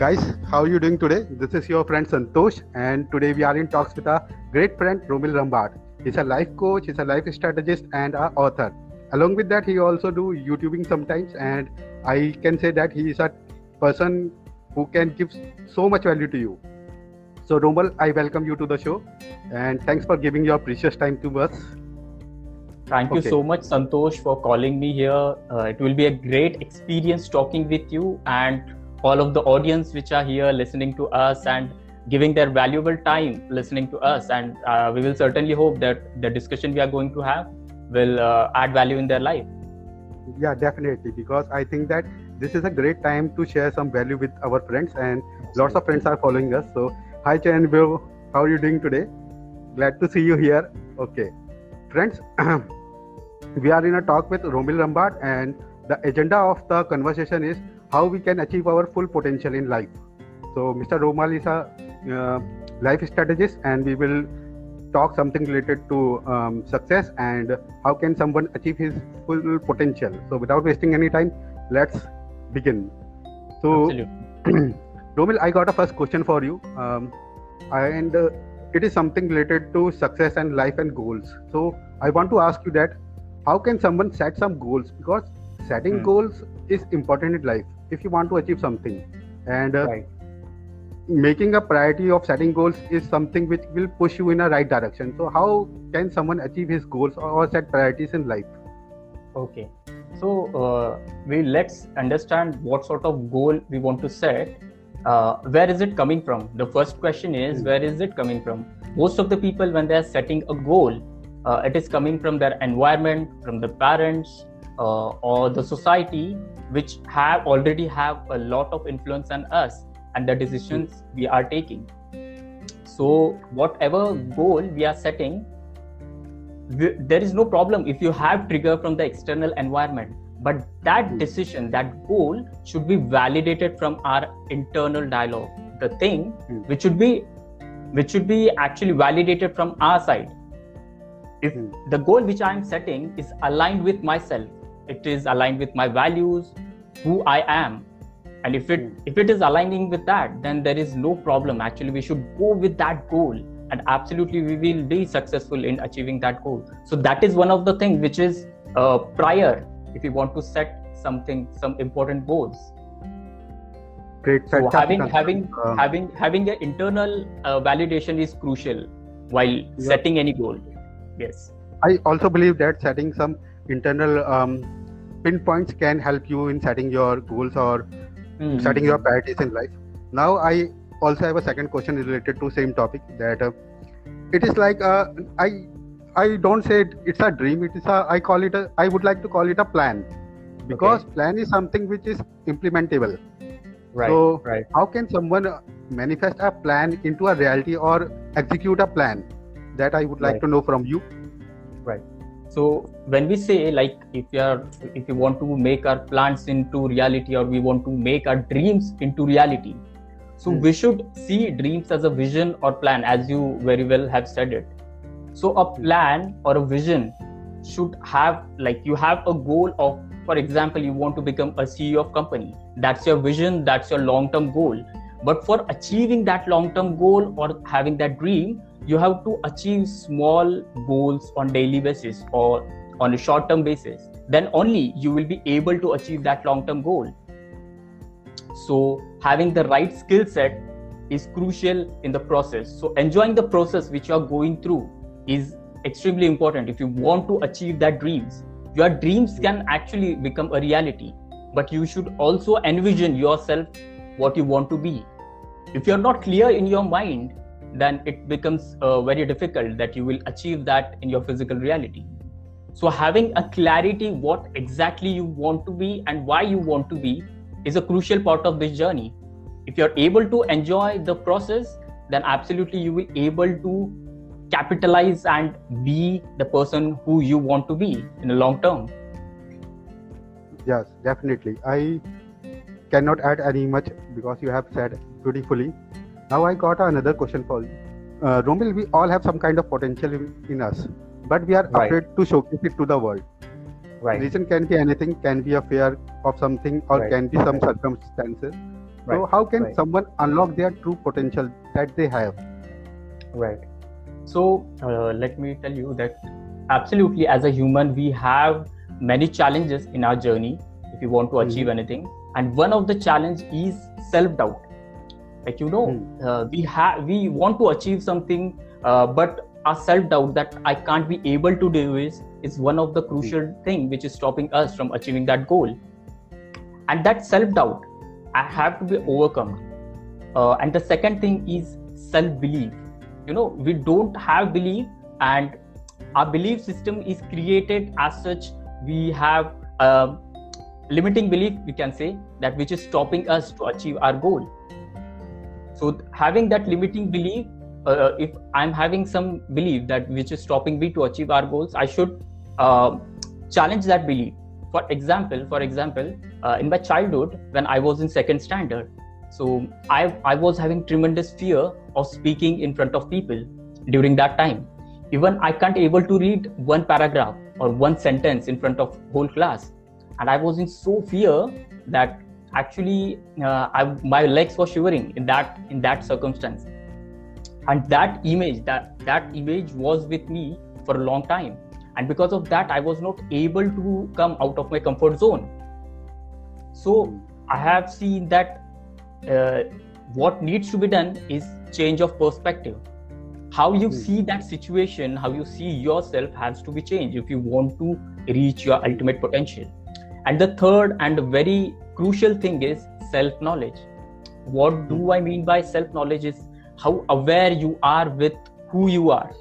guys how are you doing today? This is your friend santosh and today we are in talks with a great friend romil rambat he's a life coach he's a life strategist and a author. Along with that he also do youtubing sometimes and i can say that he is a person who can give so much value to you. So romil i welcome you to the show and thanks for giving your precious time to us. Thank you okay. so much, Santosh, for calling me here. Uh, it will be a great experience talking with you and all of the audience which are here listening to us and giving their valuable time listening to us. And uh, we will certainly hope that the discussion we are going to have will uh, add value in their life. Yeah, definitely. Because I think that this is a great time to share some value with our friends, and lots of friends are following us. So, hi, Chen How are you doing today? Glad to see you here. Okay, friends. we are in a talk with Romil Rambat, and the agenda of the conversation is how we can achieve our full potential in life. So, Mr. Romil is a uh, life strategist, and we will talk something related to um, success and how can someone achieve his full potential. So, without wasting any time, let's begin. So, Romil, I got a first question for you, um, and uh, it is something related to success and life and goals. So, I want to ask you that how can someone set some goals because setting hmm. goals is important in life if you want to achieve something. And uh, right. making a priority of setting goals is something which will push you in a right direction. So how can someone achieve his goals or set priorities in life? Okay. So uh, we let's understand what sort of goal we want to set. Uh, where is it coming from? The first question is mm. where is it coming from? Most of the people when they are setting a goal uh, it is coming from their environment from the parents uh, or the society which have already have a lot of influence on us and the decisions we are taking. So whatever goal we are setting there is no problem if you have trigger from the external environment. But that decision that goal should be validated from our internal dialogue. The thing hmm. which should be which should be actually validated from our side if hmm. the goal which i am setting is aligned with myself it is aligned with my values who i am and if it hmm. if it is aligning with that then there is no problem actually we should go with that goal and absolutely we will be successful in achieving that goal so that is one of the things which is uh, prior if you want to set something some important goals great so having having uh, having having an internal uh, validation is crucial while yeah. setting any goal yes. I also believe that setting some internal um, pinpoints can help you in setting your goals or mm-hmm. setting your priorities in life. Now i also have a second question related to same topic that uh, it is like uh, i i don't say it, it's a dream it is a i call it a i would like to call it a plan. Because okay. plan is something which is implementable. Right so right. how can someone manifest a plan into a reality or execute a plan that i would like right. to know from you right so when we say like if you are if you want to make our plans into reality or we want to make our dreams into reality so mm. we should see dreams as a vision or plan as you very well have said it so a hmm. plan or a vision should have like you have a goal of for example you want to become a ceo of company that's your vision that's your long term goal but for achieving that long term goal or having that dream you have to achieve small goals on daily basis or on a short term basis. Then only you will be able to achieve that long term goal. So having the right skill set is crucial in the process. So enjoying the process which you are going through is extremely important. If you want to achieve that dreams your dreams can actually become a reality. But you should also envision yourself what you want to be. If you're not clear in your mind then it becomes uh, very difficult that you will achieve that in your physical reality. So having a clarity what exactly you want to be and why you want to be is a crucial part of this journey. If you're able to enjoy the process then absolutely you will be able to capitalize and be the person who you want to be in the long term. Yes definitely. I cannot add any much because you have said beautifully now I got another question for you. Uh, Romil, we all have some kind of potential in, us, but we are right. afraid to showcase it to the world. Right. Reason can be anything, can be a fear of something, or right. can be some circumstances. right. so how can someone unlock their true potential that they have right so uh, let me tell you that absolutely as a human we have many challenges in our journey if you want to achieve mm-hmm. anything and one of the challenge is self doubt like you know mm-hmm. uh, we have we want to achieve something uh, but our self doubt that i can't be able to do is is one of the crucial mm-hmm. thing which is stopping us from achieving that goal. And that self doubt i have to be overcome. Uh, and the second thing is self belief you know we don't have belief and our belief system is created as such. We have a limiting belief we can say that which is stopping us to achieve our goal. So having that limiting belief uh, if i'm having some belief that which is stopping me to achieve our goals i should uh, challenge that belief. For example for example uh, in my childhood when i was in second standard so I, I was having tremendous fear of speaking in front of people during that time. Even i can't able to read one paragraph or one sentence in front of whole class and i was in so fear that actually uh, I, my legs were shivering in that in that circumstance. And that image that that image was with me for a long time. And because of that i was not able to come out of my comfort zone. So i have seen that uh, what needs to be done is change of perspective. How you mm. see that situation how you see yourself has to be changed if you want to reach your ultimate potential and the third and very crucial thing is self knowledge what do hmm. i mean by self knowledge is how aware you are with who you are.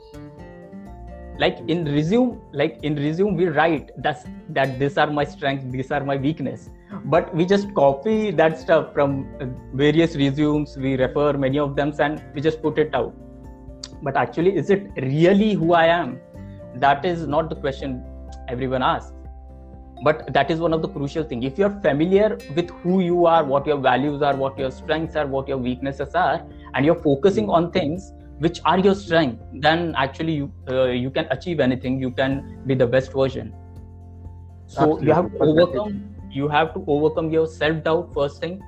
Like in resume like in resume we write that's that these are my strengths these are my weakness. But we just copy that stuff from various resumes we refer many of them and we just put it out. But actually is it really who i am? That is not the question everyone asks but that is one of the crucial thing. If you're familiar with who you are what your values are what your strengths are what your weaknesses are and you're focusing on things which are your strength then actually you uh, you can achieve anything. You can be the best version. So Absolutely. you have to overcome you have to overcome your self doubt first thing.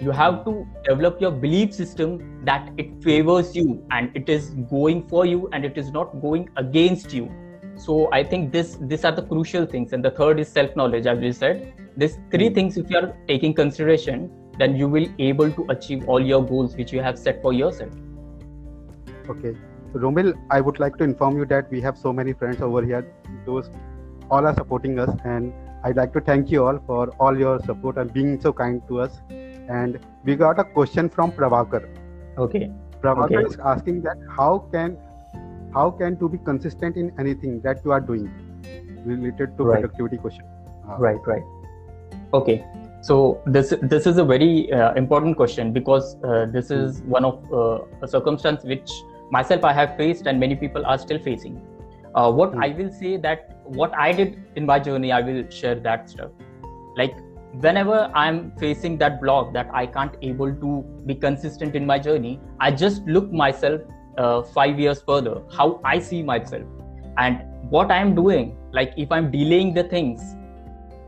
You have to develop your belief system that it favors you and it is going for you and it is not going against you so i think this these are the crucial things and the third is self knowledge as we said these three hmm. things if you are taking consideration then you will able to achieve all your goals which you have set for yourself okay romil i would like to inform you that we have so many friends over here those all are supporting us and i'd like to thank you all for all your support and being so kind to us and we got a question from Pravakar. Okay. Pravakar okay. is asking that how can how can to be consistent in anything that you are doing related to right. productivity question. Uh, right, right. Okay. So this this is a very uh, important question because uh, this is hmm. one of uh, a circumstance which myself I have faced and many people are still facing. Uh, what mm. I will say that what I did in my journey, I will share that stuff. Like whenever i'm facing that block that i can't able to be consistent in my journey i just look myself uh, five years further how i see myself. And what i'm doing like if i'm delaying the things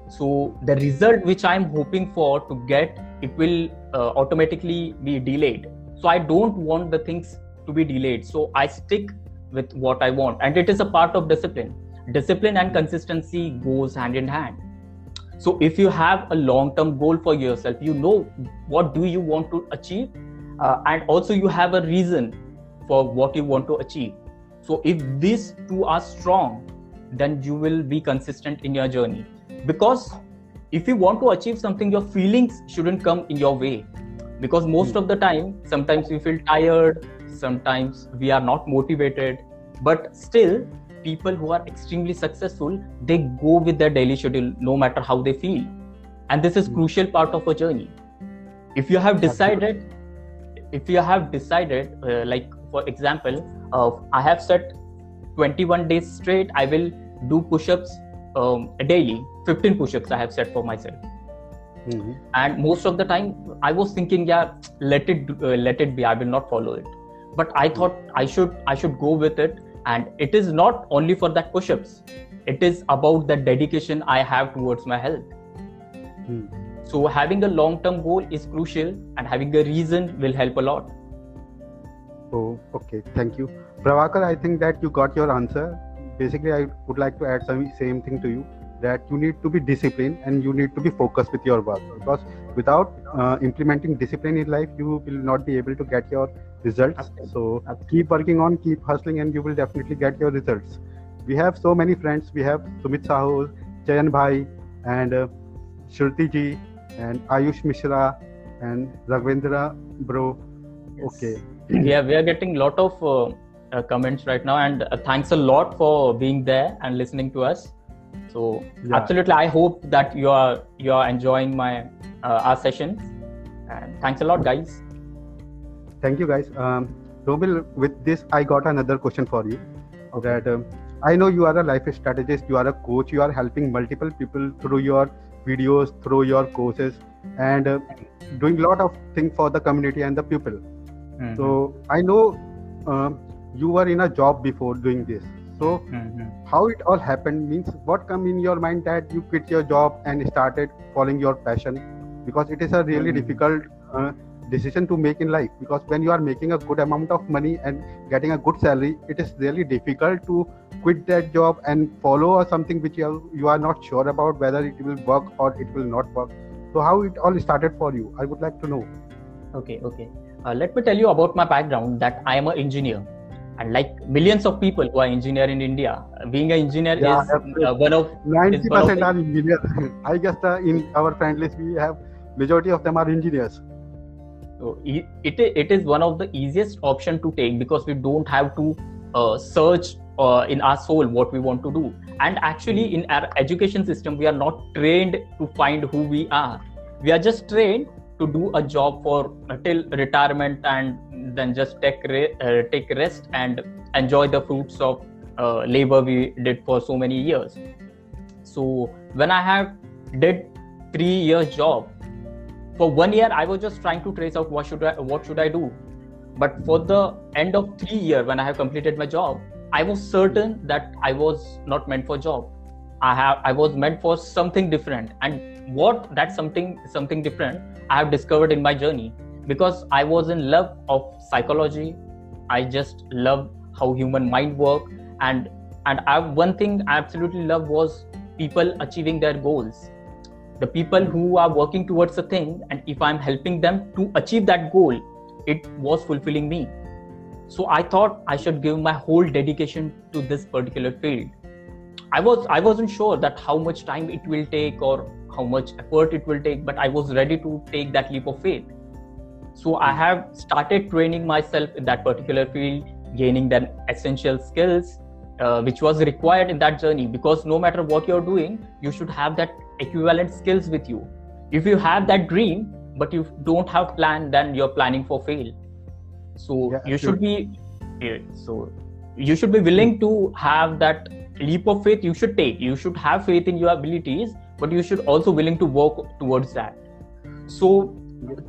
so the result which i'm hoping for to get it will uh, automatically be delayed. So i don't want the things to be delayed. So i stick with what i want. And it is a part of discipline. Discipline and consistency goes hand in hand. So if you have a long term goal for yourself you know what do you want to achieve uh, and also you have a reason for what you want to achieve. So if these two are strong then you will be consistent in your journey. Because if you want to achieve something your feelings shouldn't come in your way. Because most of the time sometimes we feel tired sometimes we are not motivated. But still people who are extremely successful they go with their daily schedule no matter how they feel. And this is mm. crucial part of a journey. If you have decided if you have decided uh, like for example uh, i have set 21 days straight i will do push-ups um, daily 15 push-ups i have set for myself. Mm-hmm. and most of the time i was thinking yeah let it uh, let it be i will not follow it. But i thought i should i should go with it. And it is not only for that push-ups. It is about the dedication i have towards my health. Hmm. so having a long term goal is crucial and having a reason will help a lot oh okay thank you. Pravakar i think that you got your answer. Basically i would like to add some same thing to you that you need to be disciplined and you need to be focused with your work. Because without uh, implementing discipline in life you will not be able to get your results. So keep working on keep hustling and you will definitely get your results. We have so many friends. We have sumit sahu chayan bhai and uh, shruti ji and ayush mishra and raghavendra bro. Okay yeah we are getting a lot of uh, uh, comments right now and uh, thanks a lot for being there and listening to us so Yeah. absolutely i hope that you are you are enjoying my uh, our sessions and thanks a lot guys Thank you, guys. Um, Romil, with this, I got another question for you. That um, I know you are a life strategist, you are a coach, you are helping multiple people through your videos, through your courses, and uh, doing a lot of things for the community and the people. Mhm. So I know um, you were in a job before doing this. So Mhm. how it all happened means what come in your mind that you quit your job and started following your passion because it is a really Mhm. difficult uh, decision to make in life because when you are making a good amount of money and getting a good salary it is really difficult to quit that job and follow something which you are, you are not sure about whether it will work or it will not work so how it all started for you i would like to know okay okay uh, let me tell you about my background that i am an engineer and like millions of people who are engineer in india being an engineer Yeah, is uh, one of 90% are engineers i guess uh, in our friend list we have majority of them are engineers So it, it is one of the easiest option to take because we don't have to uh, search uh, in our soul what we want to do. And actually, in our education system, we are not trained to find who we are. We are just trained to do a job for till retirement and then just take re- uh, take rest and enjoy the fruits of uh, labor we did for so many years. So when I have did three years job for one year i was just trying to trace out what should i what should i do. But for the end of three year when i have completed my job i was certain that i was not meant for job. I have i was meant for something different. And what that something something different i have discovered in my journey because i was in love of psychology. I just love how human mind work and and I, one thing i absolutely love was people achieving their goals. The people who are working towards a thing and if i'm helping them to achieve that goal it was fulfilling me. So i thought i should give my whole dedication to this particular field i was i wasn't sure that how much time it will take or how much effort it will take but i was ready to take that leap of faith. So i have started training myself in that particular field gaining the essential skills uh, which was required in that journey because no matter what you're doing you should have that equivalent skills with you. If you have that dream but you don't have plan then you're planning for fail. So Yeah, you should be so you should be willing to have that leap of faith you should take. You should have faith in your abilities but you should also willing to work towards that. So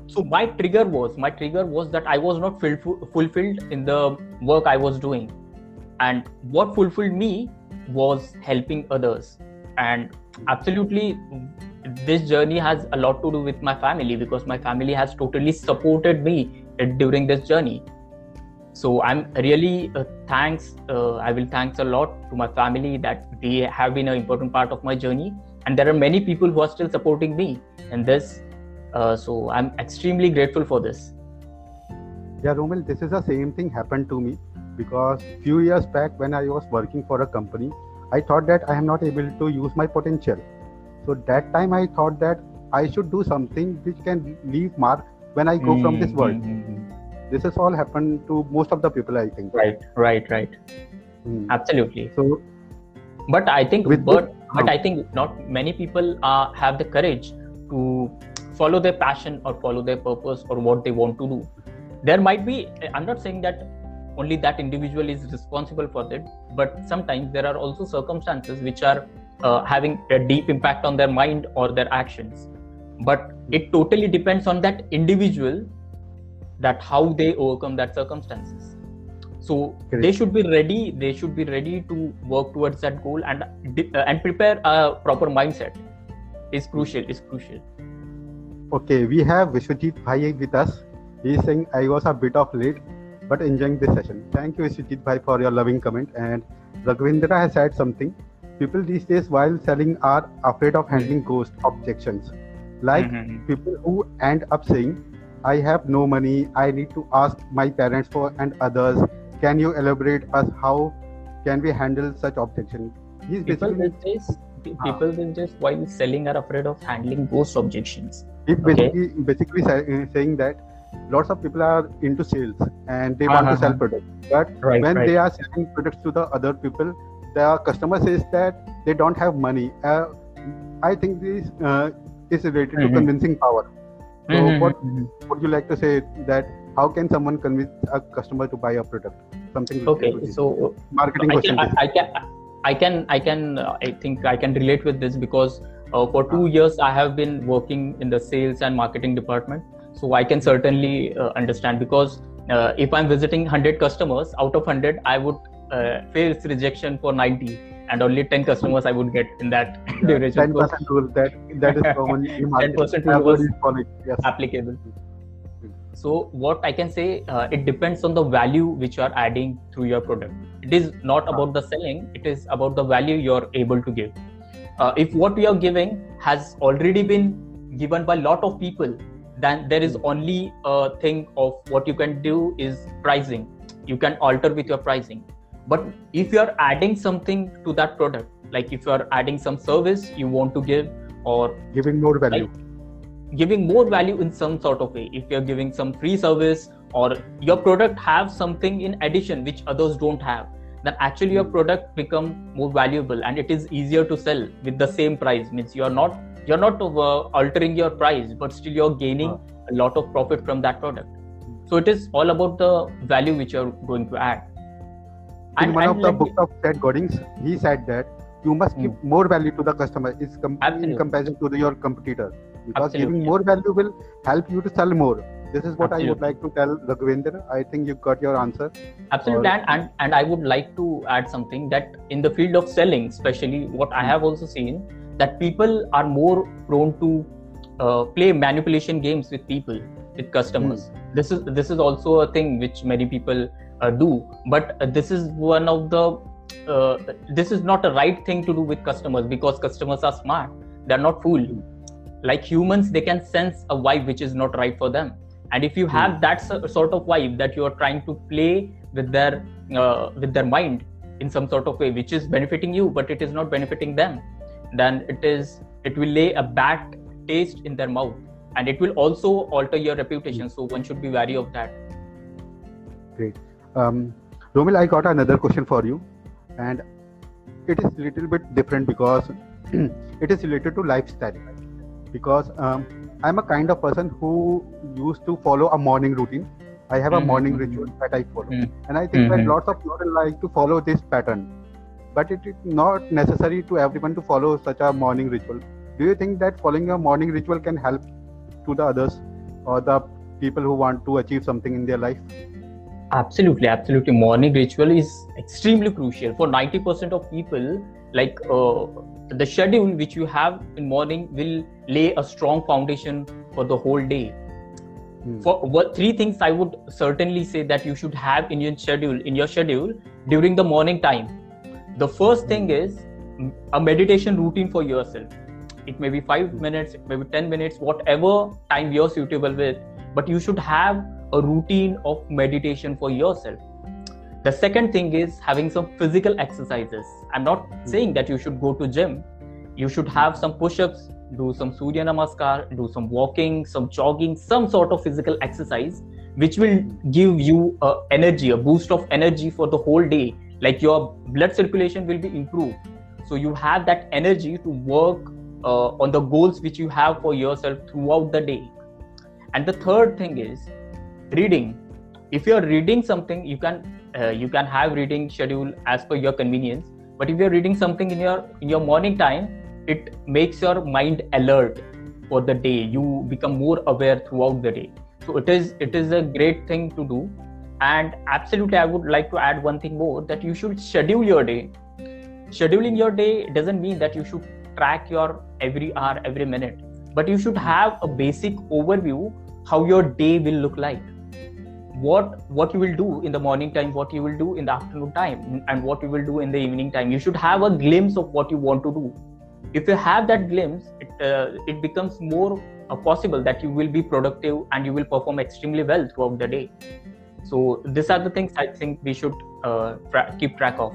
so my trigger was my trigger was that i was not filled, fulfilled in the work i was doing. And what fulfilled me was helping others. And absolutely this journey has a lot to do with my family because my family has totally supported me during this journey so i'm really uh, thanks uh, i will thanks a lot to my family that they have been an important part of my journey and there are many people who are still supporting me in this uh, so i'm extremely grateful for this Yeah, Romil, this is the same thing happened to me because few years back when I was working for a company, I thought that I am not able to use my potential. So that time I thought that I should do something which can leave mark when I go from this world. Mhm. This has all happened to most of the people, I think. right right right. Hmm. absolutely. So but i think With but this- but i think not many people uh, have the courage to follow their passion or follow their purpose or what they want to do. There might be i'm not saying that only that individual is responsible for it but sometimes there are also circumstances which are uh, having a deep impact on their mind or their actions. But it totally depends on that individual that how they overcome that circumstances so Correct. they should be ready they should be ready to work towards that goal and uh, and prepare a proper mindset is crucial is crucial Okay, we have Vishwajit Bhai with us. He is saying I was a bit of late, but enjoying this session. Thank you, Vishwajit Bhai, for your loving comment. And Raghavendra has said something. People these days, while selling, are afraid of handling ghost objections. Like Mhm. people who end up saying, I have no money, I need to ask my parents for and others. Can you elaborate us how can we handle such objection? He's people basically these days pe- people these days while selling are afraid of handling ghost objections he's Okay. basically basically uh, saying that lots of people are into sales and they want Uh-huh. to sell products. But right when they are selling products to the other people, the customer says that they don't have money. Uh, I think this uh, is related Mhm. to convincing power. So Mhm, what mhm. would you like to say that how can someone convince a customer to buy a product? Something okay to this. so marketing I question. can, I, I can i can i can uh, i think i can relate with this because uh, for two years i have been working in the sales and marketing department so i can certainly uh, understand because uh, if i'm visiting 100 customers out of 100 i would uh, rejection for 90 and only 10 customers i would get in that duration Ten So, percent rule that that is common 10% rule was. Yes. applicable. So what i can say uh, it depends on the value which you are adding through your product. It is not about the selling it is about the value you're able to give. Uh, if what you are giving has already been given by a lot of people then there is only a thing of what you can do is pricing. You can alter with your pricing but if you are adding something to that product like if you are adding some service you want to give or Giving more value. giving more value in some sort of way. If you're giving some free service or your product have something in addition which others don't have then actually your product become more valuable and it is easier to sell with the same price. Means you're not you're not uh, altering your price but still you're gaining a lot of profit from that product. So it is all about the value which you're going to add in one of the books of Seth Godin's, he said that you must give more value to the customer is com- in comparison to the, your competitor because Absolutely. giving more value will help you to sell more. This is what I would like to tell Raghavendra. I think you got your answer. absolutely Or- and, and and i would like to add something that in the field of selling especially what i Hmm. have also seen that people are more prone to uh, play manipulation games with people with customers Hmm. this is this is also a thing which many people do but uh, this is one of the uh, this is not a right thing to do with customers because customers are smart. They're not fool Hmm. like humans they can sense a vibe which is not right for them. And if you Hmm. have that sort of vibe that you are trying to play with their uh, with their mind in some sort of way which is benefiting you but it is not benefiting them then it is it will lay a bad taste in their mouth. And it will also alter your reputation. So one should be wary of that Um, Romil, I got another question for you, and it is a little bit different because it is related to lifestyle. Because um, I'm a kind of person who used to follow a morning routine. I have a Mhm, morning ritual that I follow, Mhm. and I think that Mhm. lots of people like to follow this pattern. But it is not necessary to everyone to follow such a morning ritual. Do you think that following a morning ritual can help to the others or the people who want to achieve something in their life? Absolutely absolutely. Morning ritual is extremely crucial for 90% of people. Like uh, the schedule which you have in morning will lay a strong foundation for the whole day. Hmm. for what three things i would certainly say that you should have in your schedule in your schedule during the morning time. The first thing is mm, a meditation routine for yourself. It may be 5 minutes it may be 10 minutes whatever time you're suitable with but you should have a routine of meditation for yourself. The second thing is having some physical exercises. I'm not saying that you should go to gym. You should have some push-ups do some surya namaskar do some walking some jogging some sort of physical exercise which will give you a energy a boost of energy for the whole day. Like your blood circulation will be improved. So you have that energy to work uh, on the goals which you have for yourself throughout the day. And the third thing is reading. If you're reading something you can uh, you can have reading schedule as per your convenience. But if you're reading something in your in your morning time it makes your mind alert for the day. You become more aware throughout the day. So it is it is a great thing to do. And absolutely i would like to add one thing more that you should schedule your day. Scheduling your day doesn't mean that you should track your every hour every minute. But you should have a basic overview how your day will look like what what you will do in the morning time what you will do in the afternoon time and what you will do in the evening time. You should have a glimpse of what you want to do. If you have that glimpse it, uh, it becomes more uh, possible that you will be productive and you will perform extremely well throughout the day. So these are the things i think we should uh, tra- keep track of.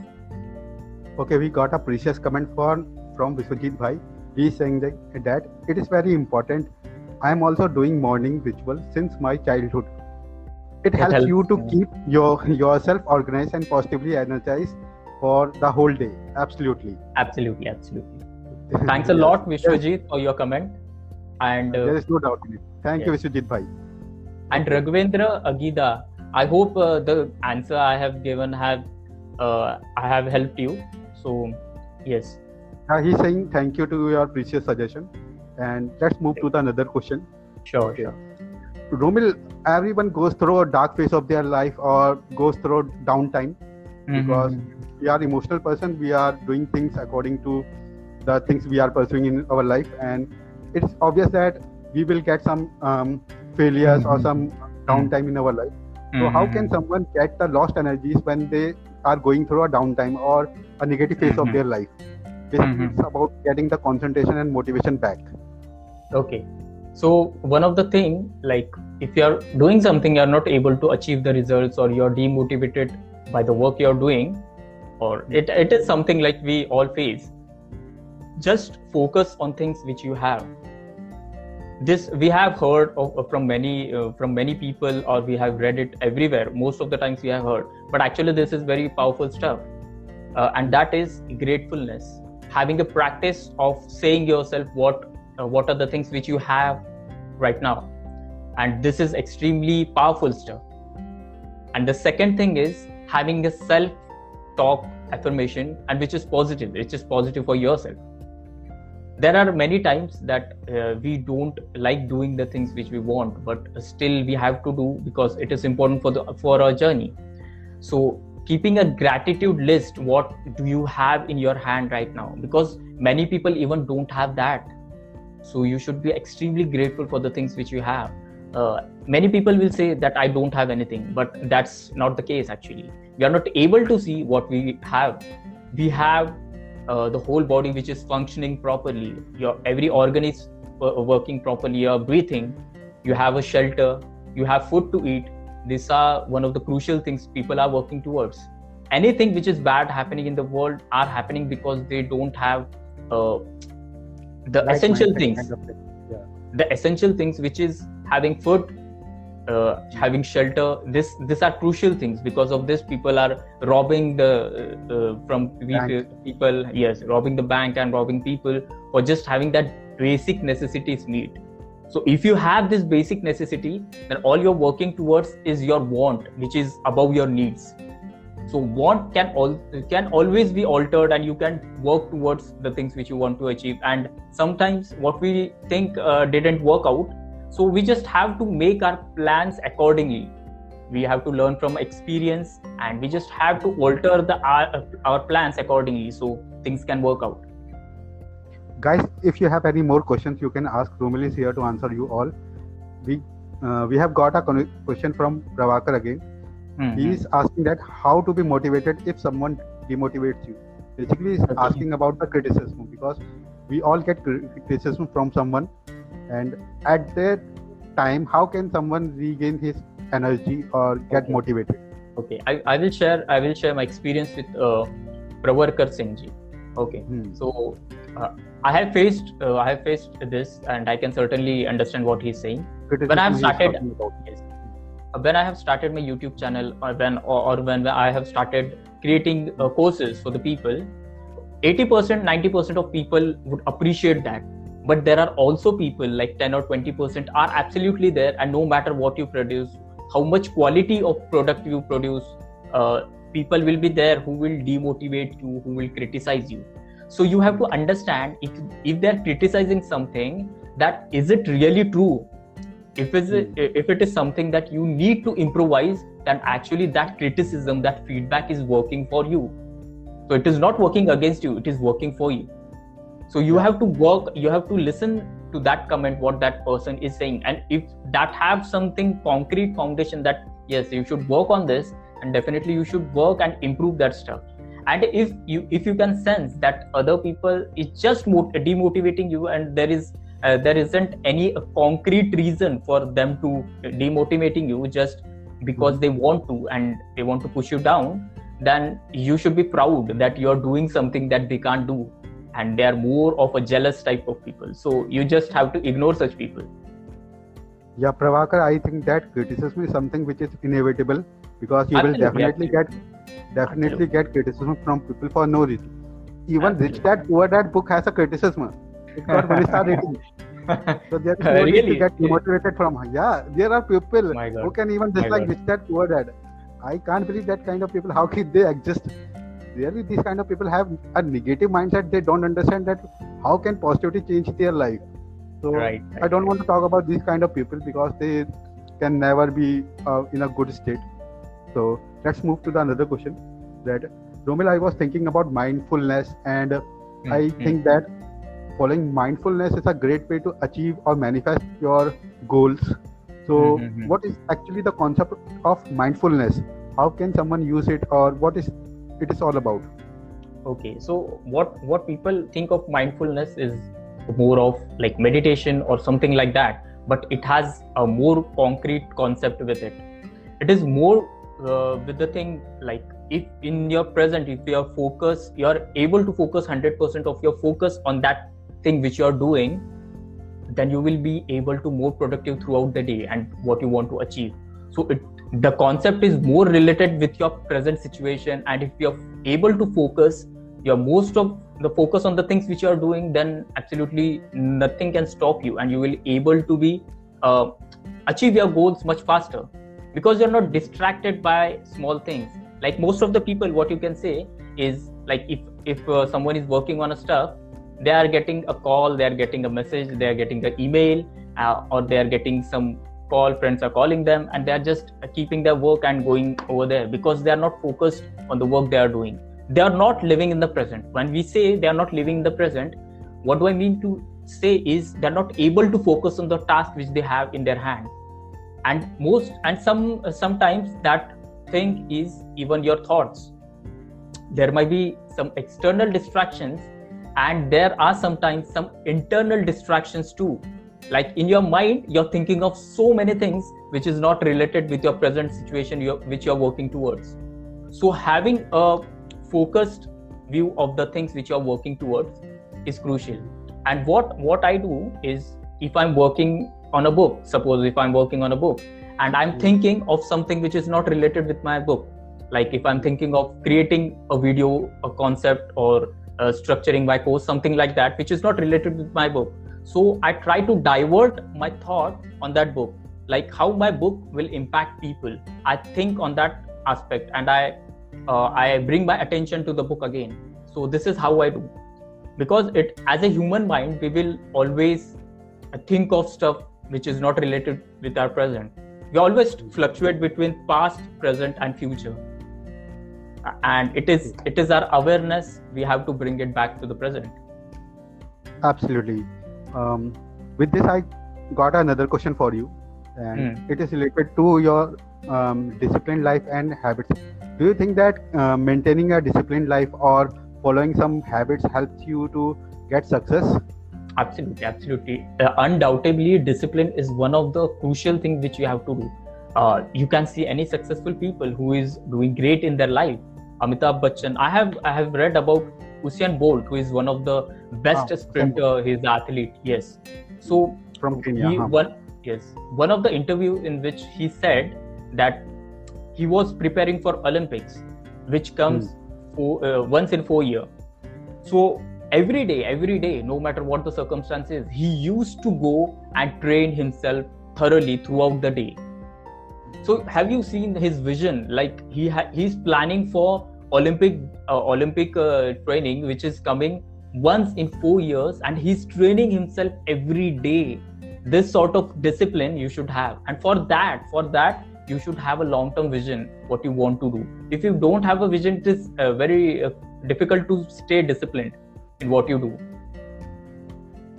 Okay we got a precious comment from from Vishwajit bhai. He is saying that, that it is very important. I am also doing morning ritual since my childhood it, helps, helps, you to keep your yourself organized and positively energized for the whole day. Absolutely. Absolutely absolutely. Thanks a lot vishwajit for your comment. And uh, there is no doubt in it. Thank yes. you vishwajit bhai. And raghavendra agida i hope uh, the answer i have given have uh, i have helped you. So yes. Uh, he's saying thank you to your precious suggestion. And let's move to the another question. Sure okay. sure Romil, everyone goes through a dark phase of their life or goes through downtime mm-hmm. because we are emotional person. We are doing things according to the things we are pursuing in our life, and it's obvious that we will get some um, failures mm-hmm. or some downtime in our life. So, mm-hmm. how can someone get the lost energies when they are going through a downtime or a negative phase of mm-hmm. their life? Basically, mm-hmm. it's about getting the concentration and motivation back. Okay so one of the thing like if you're doing something you're not able to achieve the results or you're demotivated by the work you're doing or it, it is something like we all face. Just focus on things which you have. This we have heard of, from many uh, from many people or we have read it everywhere. Most of the times we have heard. But actually this is very powerful stuff. Uh, and that is gratefulness. Having a practice of saying yourself what uh, what are the things which you have right now. And this is extremely powerful stuff. And the second thing is having a self talk affirmation and which is positive. Which is positive for yourself. There are many times that uh, we don't like doing the things which we want but still we have to do because it is important for the for our journey. So keeping a gratitude list what do you have in your hand right now? Because many people even don't have that so you should be extremely grateful for the things which you have. Uh, many people will say that i don't have anything but that's not the case actually. We are not able to see what we have. We have uh, the whole body which is functioning properly. Your every organ is uh, working properly. You're breathing. You have a shelter. You have food to eat. These are one of the crucial things people are working towards. Anything which is bad happening in the world are happening because they don't have uh, the like essential things. kind of yeah. the essential things which is having food uh, having shelter this these are crucial things because of this people are robbing the uh, uh from people yes robbing the bank and robbing people for just having that basic necessities need. So if you have this basic necessity then all you're working towards is your want which is above your needs so want can all can always be altered and you can work towards the things which you want to achieve. And sometimes what we think uh, didn't work out so we just have to make our plans accordingly. We have to learn from experience and we just have to alter the our, our plans accordingly so things can work out. Guys if you have any more questions you can ask Romil is here to answer you all. We uh, we have got a question from Pravakar again Mm-hmm. He is asking that how to be motivated if someone demotivates you. Basically, he's asking about the criticism because we all get criticism from someone, and at that time, how can someone regain his energy or get okay. motivated? Okay, I, I will share I will share my experience with uh, Pravarkar Singh. Okay, hmm. so uh, I have faced uh, I have faced this, and I can certainly understand what he's saying. Criticism when I have started, yes, when I have started my YouTube channel or when or, or when I have started creating uh, courses for the people, 80% 90% of people would appreciate that. But there are also people like 10 or 20% are absolutely there and no matter what you produce how much quality of product you produce uh, people will be there who will demotivate you who will criticize you. So you have to understand if if they're criticizing something that is it really true if it's mm. if it is something that you need to improvise then actually that criticism that feedback is working for you so it is not working against you it is working for you so you yeah. have to work you have to listen to that comment what that person is saying and if that have something concrete foundation that yes you should work on this and definitely you should work and improve that stuff and if you if you can sense that other people is just demotivating you and there is uh, there isn't any concrete reason for them to demotivating you just because mm-hmm. they want to and they want to push you down. Then you should be proud that you're doing something that they can't do. And they are more of a jealous type of people. So you just have to ignore such people. Yeah pravakar i think that criticism is something which is inevitable because you absolutely, will definitely absolutely. get definitely absolutely. get criticism from people for no reason. Even rich dad poor dad book has a criticism it got one star so there's no really? to get motivated from yeah there are people who can even dislike rich dad poor dad i can't believe that kind of people how can they exist? Really these kind of people have a negative mindset. They don't understand that how can positivity change their life? So right, right. i don't want to talk about these kind of people because they can never be uh, in a good state. So let's move to the another question that romil i was thinking about mindfulness and mm-hmm. i think that following mindfulness is a great way to achieve or manifest your goals. So mm-hmm. what is actually the concept of mindfulness? How can someone use it or what is it is all about? Okay so what what people think of mindfulness is more of like meditation or something like that but it has a more concrete concept with it. It is more uh, with the thing like if in your present if you are focused you are able to focus 100% of your focus on that thing which you are doing then you will be able to more productive throughout the day and what you want to achieve. So it the concept is more related with your present situation and if you're able to focus your most of the focus on the things which you are doing then absolutely nothing can stop you and you will able to be uh, achieve your goals much faster. Because you're not distracted by small things. Like most of the people what you can say is like if if uh, someone is working on a stuff they are getting a call they are getting a message they are getting an email uh, or they are getting some call friends are calling them and they're just keeping their work and going over there because they are not focused on the work they are doing. They are not living in the present. When we say they are not living in the present what do i mean to say is they're not able to focus on the task which they have in their hand. And most and some sometimes that thing is even your thoughts. There might be some external distractions and there are sometimes some internal distractions too. Like in your mind you're thinking of so many things which is not related with your present situation you're, which you're working towards. So having a focused view of the things which you're working towards is crucial. And what what i do is if i'm working on a book suppose if i'm working on a book and i'm hmm. thinking of something which is not related with my book. Like if i'm thinking of creating a video a concept or uh, structuring my course something like that which is not related with my book. So i try to divert my thought on that book like how my book will impact people i think on that aspect and i uh, i bring my attention to the book again. So this is how i do. Because it as a human mind we will always think of stuff which is not related with our present. We always fluctuate between past present and future and it is it is our awareness we have to bring it back to the present absolutely. Um, with this i got another question for you. And mm. it is related to your um, disciplined life and habits. Do you think that uh, maintaining a disciplined life or following some habits helps you to get success? Absolutely absolutely. Uh, undoubtedly discipline is one of the crucial things which you have to do. Uh, you can see any successful people who is doing great in their life amitabh bachchan i have i have read about Usain Bolt, who is one of the best oh, sprinter, he's athlete. Yes. So from Kenya. He, huh? one, yes. One of the interview in which he said that he was preparing for Olympics, which comes hmm. four, uh, once in four year. So every day, every day, no matter what the circumstances, he used to go and train himself thoroughly throughout the day. So have you seen his vision? Like he ha- he's planning for Olympic uh, Olympic uh, training, which is coming once in four years, and he's training himself every day. This sort of discipline you should have, and for that, for that, you should have a long-term vision what you want to do. If you don't have a vision, it is uh, very uh, difficult to stay disciplined in what you do.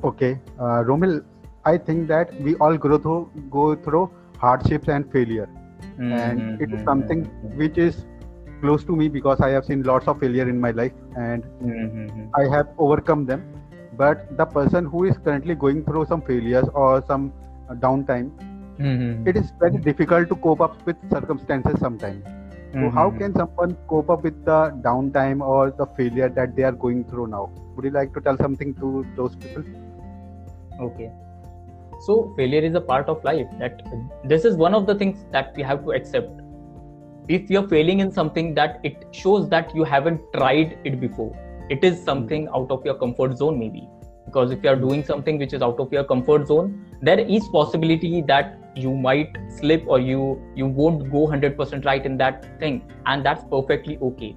Okay, uh, Romil, I think that we all go through go through hardships and failure, and it is something which is close to me because I have seen lots of failure in my life and I have overcome them. But the person who is currently going through some failures or some uh, downtime, it is very difficult to cope up with circumstances sometimes. So, how can someone cope up with the downtime or the failure that they are going through now? Would you like to tell something to those people? okay so failure is a part of life that this is one of the things that we have to accept if you're failing in something that it shows that you haven't tried it before it is something out of your comfort zone maybe. Because if you are doing something which is out of your comfort zone there is possibility that you might slip or you you won't go 100% right in that thing and that's perfectly okay.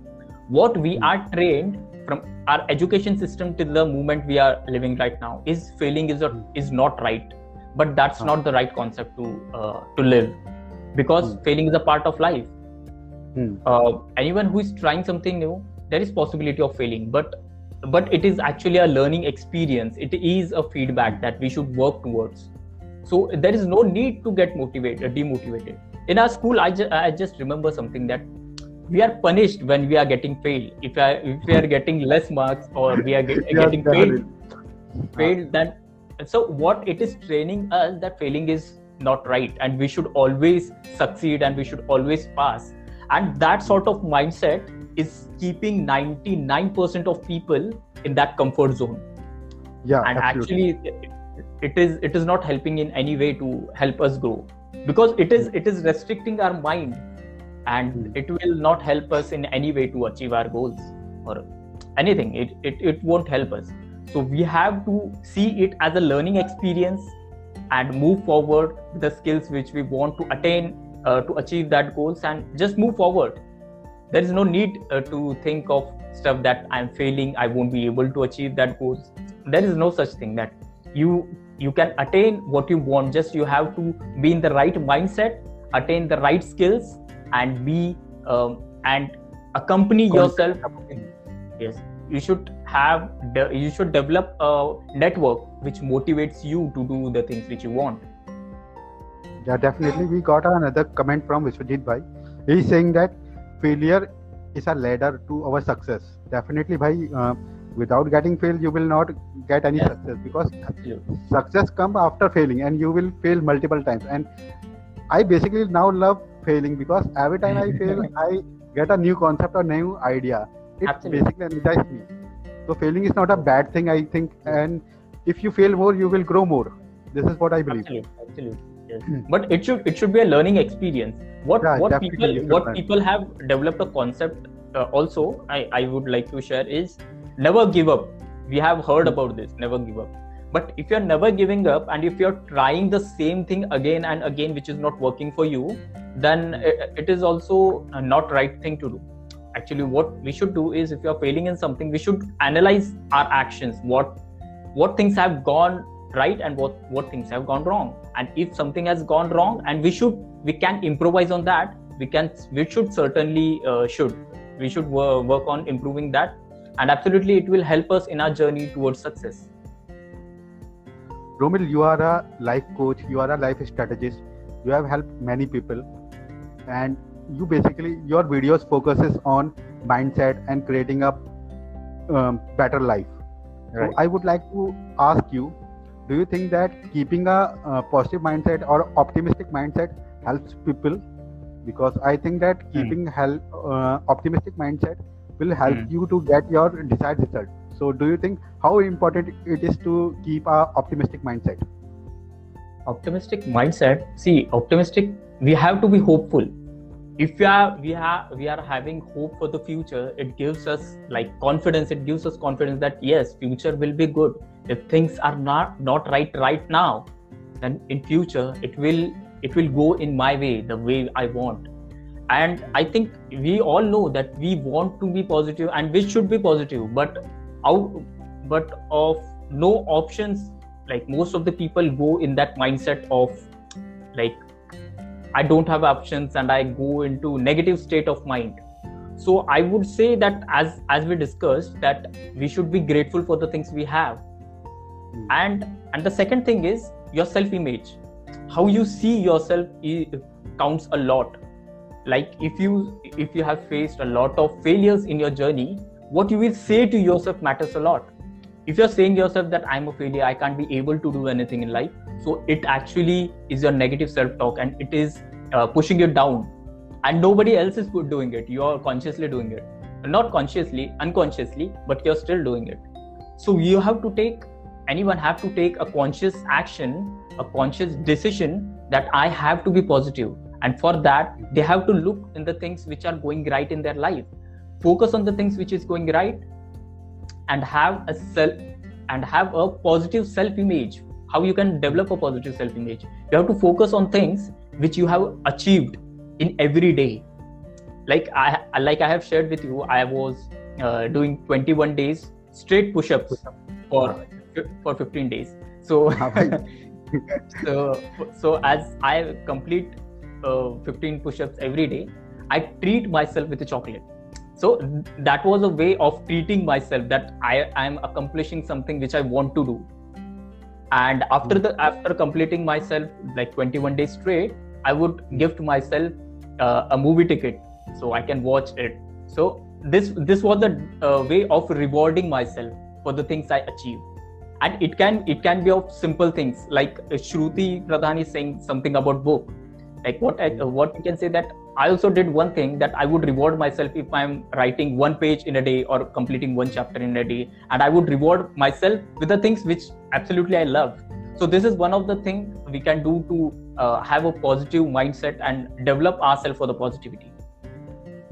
What we are trained from our education system till the moment we are living right now is failing is a, is not right. But that's not the right concept to uh, to live. Because Hmm. failing is a part of life Hmm. uh, anyone who is trying something new there is possibility of failing. But but it is actually a learning experience. It is a feedback that we should work towards. So there is no need to get motivated demotivated. In our school i, ju- I just remember something that we are punished when we are getting failed. If, I, if we are getting less marks or we are get, getting failed failed then so what it is training us that failing is not right and we should always succeed and we should always pass and that sort of mindset is keeping 99% of people in that comfort zone Yeah, and absolutely. actually it- is it is not helping in any way to help us grow because it is it is restricting our mind and Hmm. it will not help us in any way to achieve our goals or anything it, it it won't help us so we have to see it as a learning experience and move forward with the skills which we want to attain uh, to achieve that goals and just move forward. There is no need uh, to think of stuff that i'm failing i won't be able to achieve that goals. There is no such thing that you you can attain what you want. Just you have to be in the right mindset attain the right skills and be um, and accompany yourself. yes. You should have you should develop a network which motivates you to do the things which you want Yeah, definitely. We got another comment from Vishwajit Bhai. He's saying that failure is a ladder to our success. Definitely, Bhai. Uh, without getting failed, you will not get any Yeah. success because absolutely success come after failing, and you will fail multiple times. And I basically now love failing because every time I fail, I get a new concept or new idea. It Absolutely. basically energizes me. So failing is not a bad thing, I think. And if you fail more, you will grow more. This is what I believe. absolutely absolutely yes. but it should it should be a learning experience what Yeah, what people what learn. people have developed a concept uh, also i i would like to share is never give up we have heard Hmm. about this never give up but if you're never giving up and if you're trying the same thing again and again which is not working for you then it, it is also not right thing to do actually what we should do is if you're failing in something we should analyze our actions what what things have gone right and what what things have gone wrong. And if something has gone wrong and we should we can improvise on that. We can we should certainly uh, should we should wo- work on improving that. And absolutely it will help us in our journey towards success. Romil, you are a life coach, you are a life strategist, you have helped many people, and you basically your videos focuses on mindset and creating a um, better life. Right. So I would like to ask you, do you think that keeping a uh, positive mindset or optimistic mindset helps people? Because I think that keeping help, uh, optimistic mindset will help Hmm. you to get your desired result. So, do you think how important it is to keep a optimistic mindset? optimistic mindset see optimistic we have to be hopeful if we are we have we are having hope for the future it gives us like confidence it gives us confidence that yes future will be good if things are not not right right now then in future it will it will go in my way the way i want. And i think we all know that we want to be positive and we should be positive but out but of no options like most of the people go in that mindset of like i don't have options and i go into negative state of mind. So i would say that as as we discussed that we should be grateful for the things we have mm. and and the second thing is your self image how you see yourself counts a lot. Like if you if you have faced a lot of failures in your journey what you will say to yourself matters a lot. If you're saying yourself that i'm a failure i can't be able to do anything in life so it actually is your negative self talk and it is uh, pushing you down. And nobody else is doing it. You're consciously doing it. Not consciously unconsciously but you're still doing it. So you have to take anyone have to take a conscious action a conscious decision that i have to be positive. And for that they have to look in the things which are going right in their life. Focus on the things which is going right and have a self and have a positive self image how you can develop a positive self image you have to focus on things which you have achieved in every day. Like i like i have shared with you i was uh, doing 21 days straight push-ups for for 15 days. So so so as i complete uh, 15 push-ups every day i treat myself with a chocolate. So that was a way of treating myself that i am accomplishing something which i want to do. And after the after completing myself like 21 days straight i would gift myself uh, a movie ticket so i can watch it. So this this was the uh, way of rewarding myself for the things i achieved and it can it can be of simple things like uh, shruti pradhan is saying something about book like what I, uh, what we can say that i also did one thing that i would reward myself if i'm writing one page in a day or completing one chapter in a day. And i would reward myself with the things which absolutely i love. So this is one of the things we can do to uh, have a positive mindset and develop ourselves for the positivity.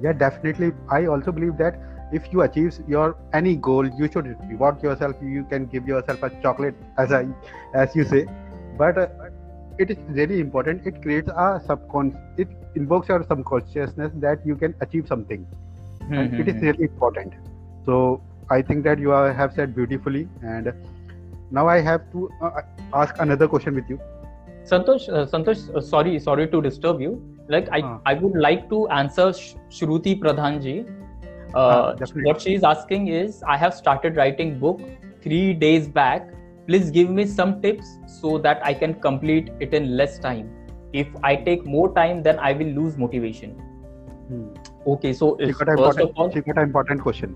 Yeah definitely. I also believe that if you achieve your any goal you should reward yourself. You can give yourself a chocolate as i as you say. But uh, it is really important. It creates a subconscious it invokes your subconsciousness that you can achieve something. Mm-hmm. and it is mm-hmm. really important. So i think that you are, have said beautifully. And now i have to uh, ask another question with you. Santosh uh, santosh uh, sorry sorry to disturb you. Like i i would like to answer Sh- shruti pradhanji uh, what she is asking is i have started writing book 3 days back. Please give me some tips so that i can complete it in less time. If i take more time then i will lose motivation. Hmm. okay so first of all she got an important question.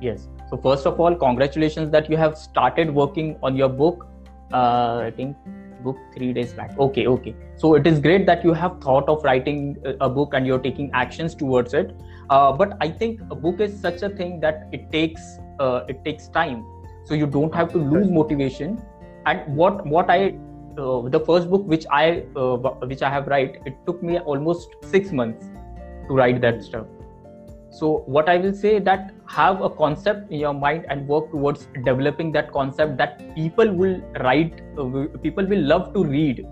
Yes. So first of all congratulations that you have started working on your book uh, i think book three days back. Okay okay. So it is great that you have thought of writing a book and you're taking actions towards it uh, but i think a book is such a thing that it takes uh, it takes time. So you don't have to lose motivation. And what what i uh, the first book which i uh, which i have write it took me almost 6 months to write that stuff. So what i will say that have a concept in your mind and work towards developing that concept that people will write uh, people will love to read.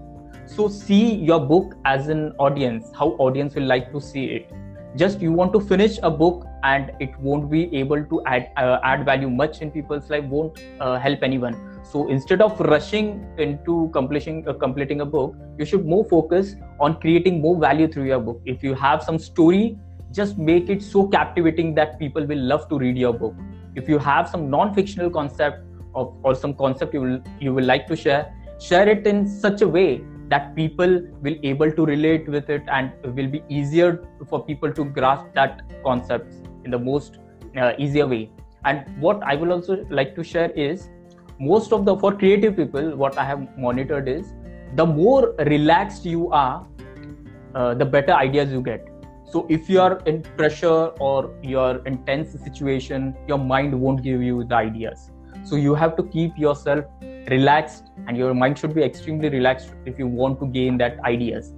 So see your book as an audience how audience will like to see it just you want to finish a book and it won't be able to add uh, add value much in people's life won't uh, help anyone. So instead of rushing into completing uh, completing a book you should more focus on creating more value through your book. If you have some story just make it so captivating that people will love to read your book. If you have some non-fictional concept of, or some concept you will you will like to share share it in such a way that people will able to relate with it and will be easier for people to grasp that concepts in the most uh, easier way. And what i will also like to share is most of the for creative people what i have monitored is the more relaxed you are uh, the better ideas you get. So if you are in pressure or your intense situation your mind won't give you the ideas so you have to keep yourself relaxed and your mind should be extremely relaxed if you want to gain that ideas.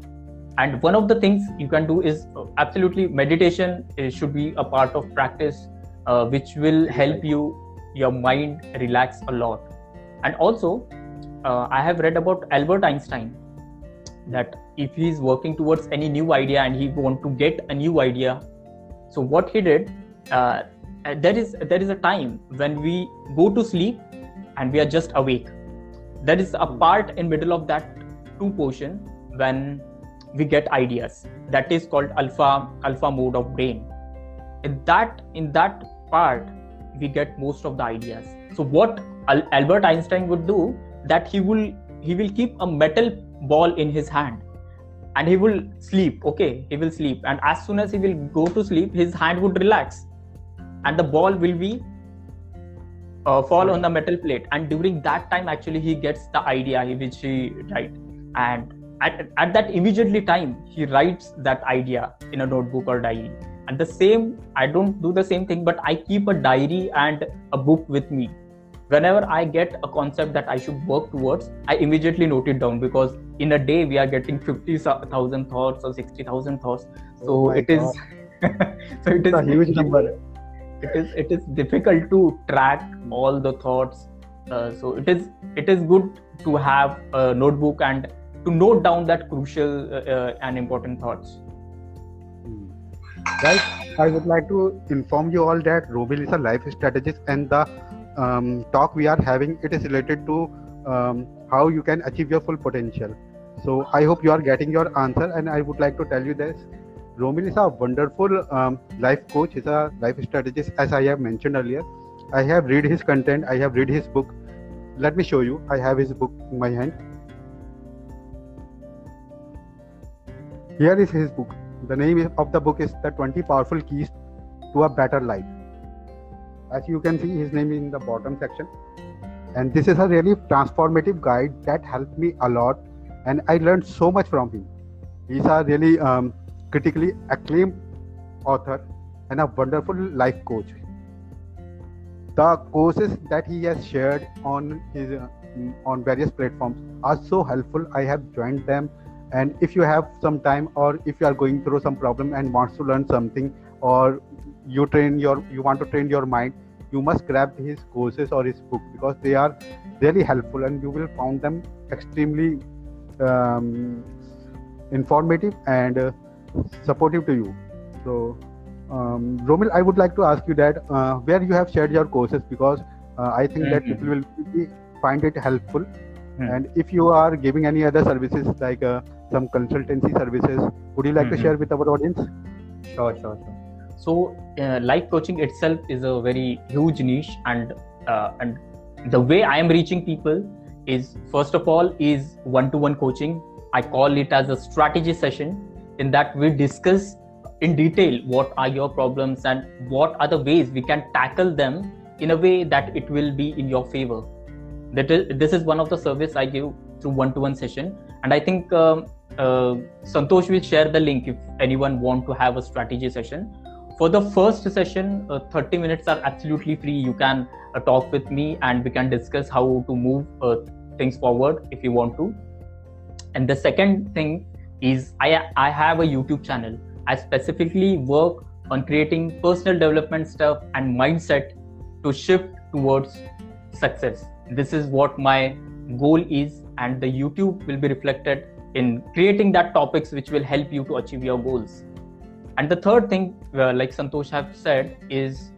And one of the things you can do is uh, absolutely meditation should be a part of practice uh, which will help you your mind relax a lot. And also uh, i have read about albert einstein that if he is working towards any new idea and he want to get a new idea so what he did uh, Uh, there is there is a time when we go to sleep and we are just awake. There is a hmm. part in middle of that two portion when we get ideas. That is called alpha alpha mode of brain. In that in that part we get most of the ideas. So what Al- albert einstein would do that he will he will keep a metal ball in his hand and he will sleep okay? He will sleep. And as soon as he will go to sleep his hand would relax and the ball will be uh, fall on the metal plate. And during that time actually he gets the idea which he write. And at, at that immediately time he writes that idea in a notebook or diary. And the same i don't do the same thing but i keep a diary and a book with me. Whenever i get a concept that i should work towards i immediately note it down because in a day we are getting 50000 thoughts or 60000 thoughts. So Oh it is so it is It's a huge number. It is it is difficult to track all the thoughts uh, so it is it is good to have a notebook and to note down that crucial uh, uh, and important thoughts Hmm. Guys, I would like to inform you all that Romil is a life strategist, and the um, talk we are having it is related to um, how you can achieve your full potential. So I hope you are getting your answer, and I would like to tell you this: Romil is a wonderful um, life coach. He's a life strategist, as I have mentioned earlier. I have read his content. I have read his book. Let me show you. I have his book in my hand. Here is his book. The name of the book is The 20 Powerful Keys to a Better Life. As you can see, his name in the bottom section. And this is a really transformative guide that helped me a lot. And I learned so much from him. He's a really um, critically acclaimed author and a wonderful life coach. The courses that he has shared on his uh, on various platforms are so helpful. I have joined them and if you have some time or if you are going through some problem and wants to learn something or you train your you want to train your mind you must grab his courses or his book because they are really helpful and you will find them extremely um, informative and uh, supportive to you so um, romil i would like to ask you that uh, where you have shared your courses because uh, i think that Mhm. people will be, find it helpful Hmm. and if you are giving any other services like uh, some consultancy services would you like to Mhm. share with our audience sure sure sure so uh, life coaching itself is a very huge niche and uh, and the way i am reaching people is first of all is one to one coaching i call it as a strategy session in that we discuss in detail what are your problems and what are the ways we can tackle them in a way that it will be in your favor. That is this is one of the service i give through one to one session. And i think um, uh, santosh will share the link if anyone want to have a strategy session. For the first session uh, 30 minutes are absolutely free. You can uh, talk with me and we can discuss how to move uh, things forward if you want to. And the second thing is i i have a youtube channel. I specifically work on creating personal development stuff and mindset to shift towards success. This is what my goal is and the youtube will be reflected in creating that topics which will help you to achieve your goals. And the third thing uh, like santosh have said is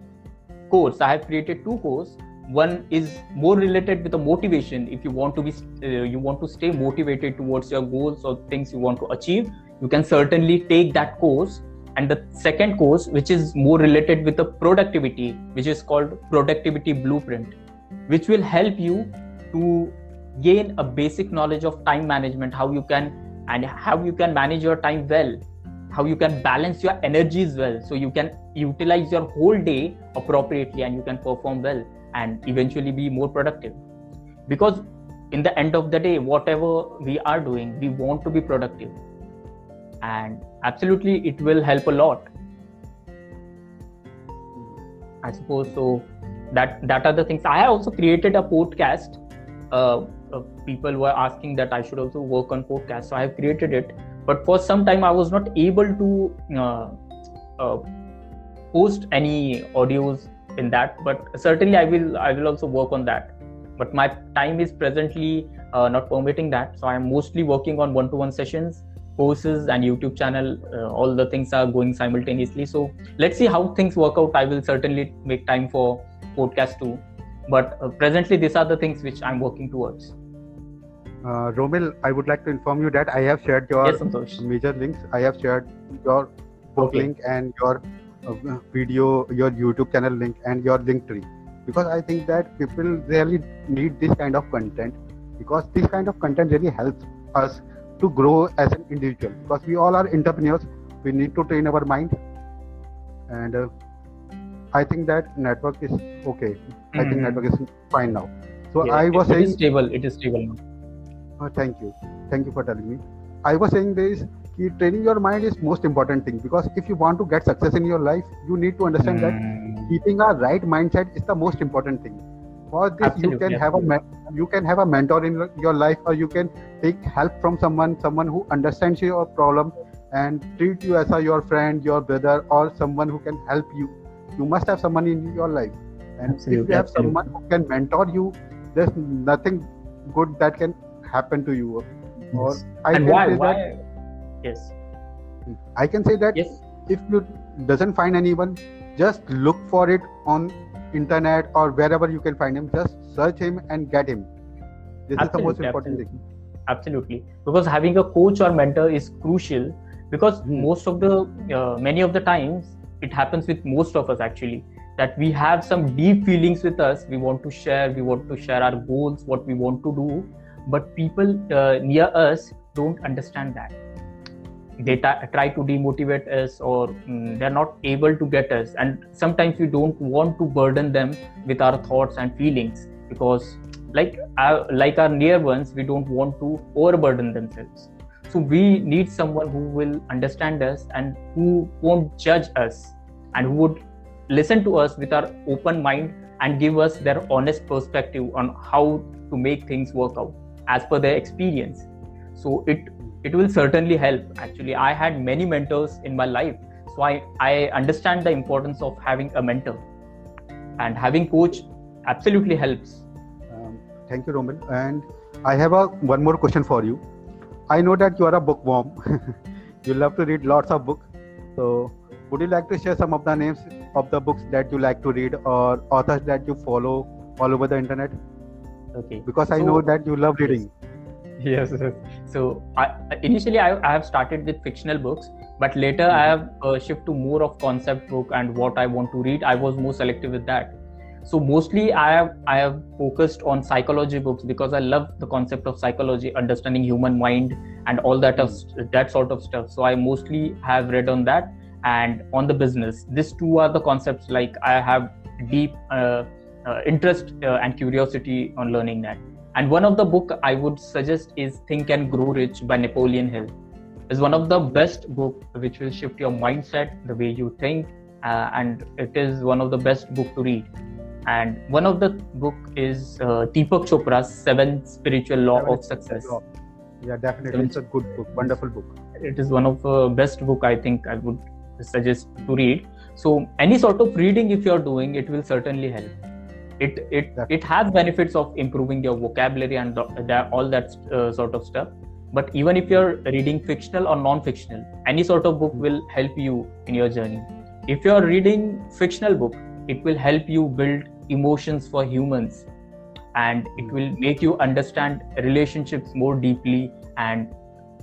course. I have created two course one is more related with the motivation. If you want to be uh, you want to stay motivated towards your goals or things you want to achieve you can certainly take that course. And the second course which is more related with the productivity which is called productivity blueprint which will help you to gain a basic knowledge of time management how you can and how you can manage your time well how you can balance your energies well so you can utilize your whole day appropriately and you can perform well and eventually be more productive. Because in the end of the day whatever we are doing we want to be productive. And absolutely it will help a lot. I suppose so. That that are the things. I also created a podcast. Uh, uh, people were asking that i should also work on podcast so i have created it. But for some time i was not able to uh, uh, post any audios in that but certainly i will i will also work on that. But my time is presently uh, not permitting that. So i'm mostly working on one-to-one sessions courses and youtube channel. Uh, all the things are going simultaneously. So let's see how things work out. I will certainly make time for podcast too. But uh, presently these are the things which i'm working towards. Uh, romil i would like to inform you that i have shared your yes major links. I have shared your book Okay. link and your video your youtube channel link and your link tree. Because I think that people really need this kind of content because this kind of content really helps us to grow as an individual. Because we all are entrepreneurs we need to train our mind. And uh, i think that network is okay. Mm-hmm. i think mm-hmm. network is fine now. So yeah, i was it, saying it is stable it is stable now. Uh, thank you. Thank you for telling me. I was saying this training your mind is most important thing because if you want to get success in your life you need to understand that hmm. keeping a right mindset is the most important thing for this Absolutely, you can have a you can have a mentor in your life or you can take help from someone someone who understands your problem and treat you as a your friend your brother or someone who can help you you must have someone in your life and Absolutely, if you have Absolutely. someone who can mentor you there's nothing good that can happen to you yes. or i and why, why? that yes. I can say that yes. if you doesn't find anyone just look for it on internet or wherever you can find him. Just search him and get him. This absolutely, is the most important absolutely. thing. Absolutely. Because having a coach or mentor is crucial because mm. most of the uh, many of the times it happens with most of us actually that we have some deep feelings with us. We want to share we want to share our goals what we want to do. But people uh, near us don't understand that they t- try to demotivate us or mm, they're not able to get us. And sometimes we don't want to burden them with our thoughts and feelings because like our, like our near ones we don't want to overburden themselves. So we need someone who will understand us and who won't judge us and who would listen to us with our open mind and give us their honest perspective on how to make things work out as per their experience. So it it will certainly help. Actually i had many mentors in my life so i i understand the importance of having a mentor. And having coach absolutely helps. Um, thank you romil. And i have a one more question for you. I know that you are a bookworm. You love to read lots of books so would you like to share some of the names of the books that you like to read or authors that you follow all over the internet? Okay. Because i so, know that you love reading. yes, yes. so I, initially I, I have started with fictional books but later mm-hmm. i have uh, shifted to more of concept book and what i want to read i was more selective with that so mostly i have i have focused on psychology books because i love the concept of psychology understanding human mind and all that of mm-hmm. that sort of stuff so i mostly have read on that and on the business these two are the concepts like i have deep uh, uh, interest uh, and curiosity on learning that and one of the book I would suggest is Think and Grow Rich by Napoleon Hill. It's one of the best book which will shift your mindset, the way you think, uh, and it is one of the best book to read. And one of the book is uh, Deepak Chopra's Seven Spiritual Law Seven of Success. Law. Yeah, definitely, it's a good book, wonderful book. It is one of the best book I think I would suggest to read. So any sort of reading if you're doing, it will certainly help it it it has benefits of improving your vocabulary and that, all that uh, sort of stuff. But even if you're reading fictional or non-fictional any sort of book will help you in your journey. If you're reading fictional book it will help you build emotions for humans. And it will make you understand relationships more deeply and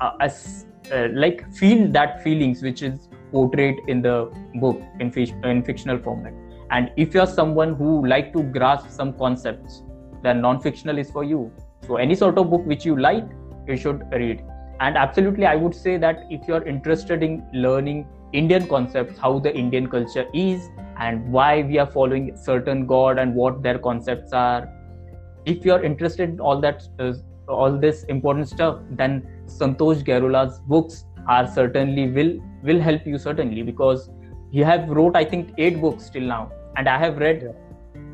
uh, as uh, like feel that feelings which is portrayed in the book in, in fictional format and if you're someone who like to grasp some concepts then non-fictional is for you. So any sort of book which you like you should read. And absolutely i would say that if you're interested in learning indian concepts how the indian culture is and why we are following certain god and what their concepts are if you're interested in all that uh, all this important stuff then santosh Gerula's books are certainly will will help you certainly because he have wrote i think eight books till now. And i have read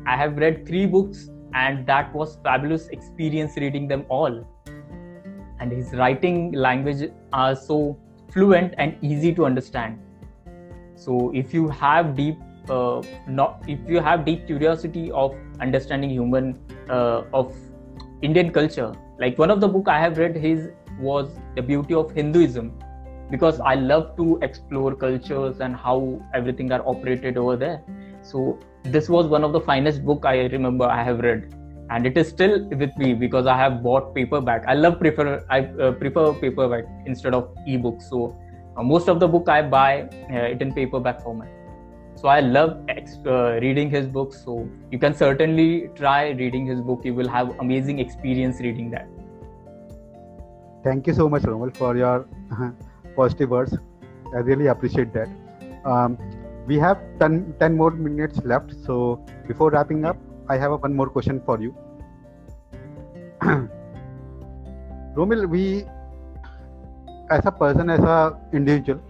i have read three books and that was fabulous experience reading them all. And his writing language are so fluent and easy to understand. So if you have deep uh, not if you have deep curiosity of understanding human uh, of indian culture like one of the book i have read his was the beauty of hinduism because I love to explore cultures and how everything are operated over there. So this was one of the finest book I remember I have read, and it is still with me because I have bought paperback. I love prefer I uh, prefer paperback instead of ebooks. So uh, most of the book I buy uh, it in paperback format. so i love uh, reading his books so you can certainly try reading his book you will have amazing experience reading that thank you so much romil for your positive words i really appreciate that um, we have 10, 10 more minutes left so before wrapping up i have a, one more question for you romil we as a person as a individual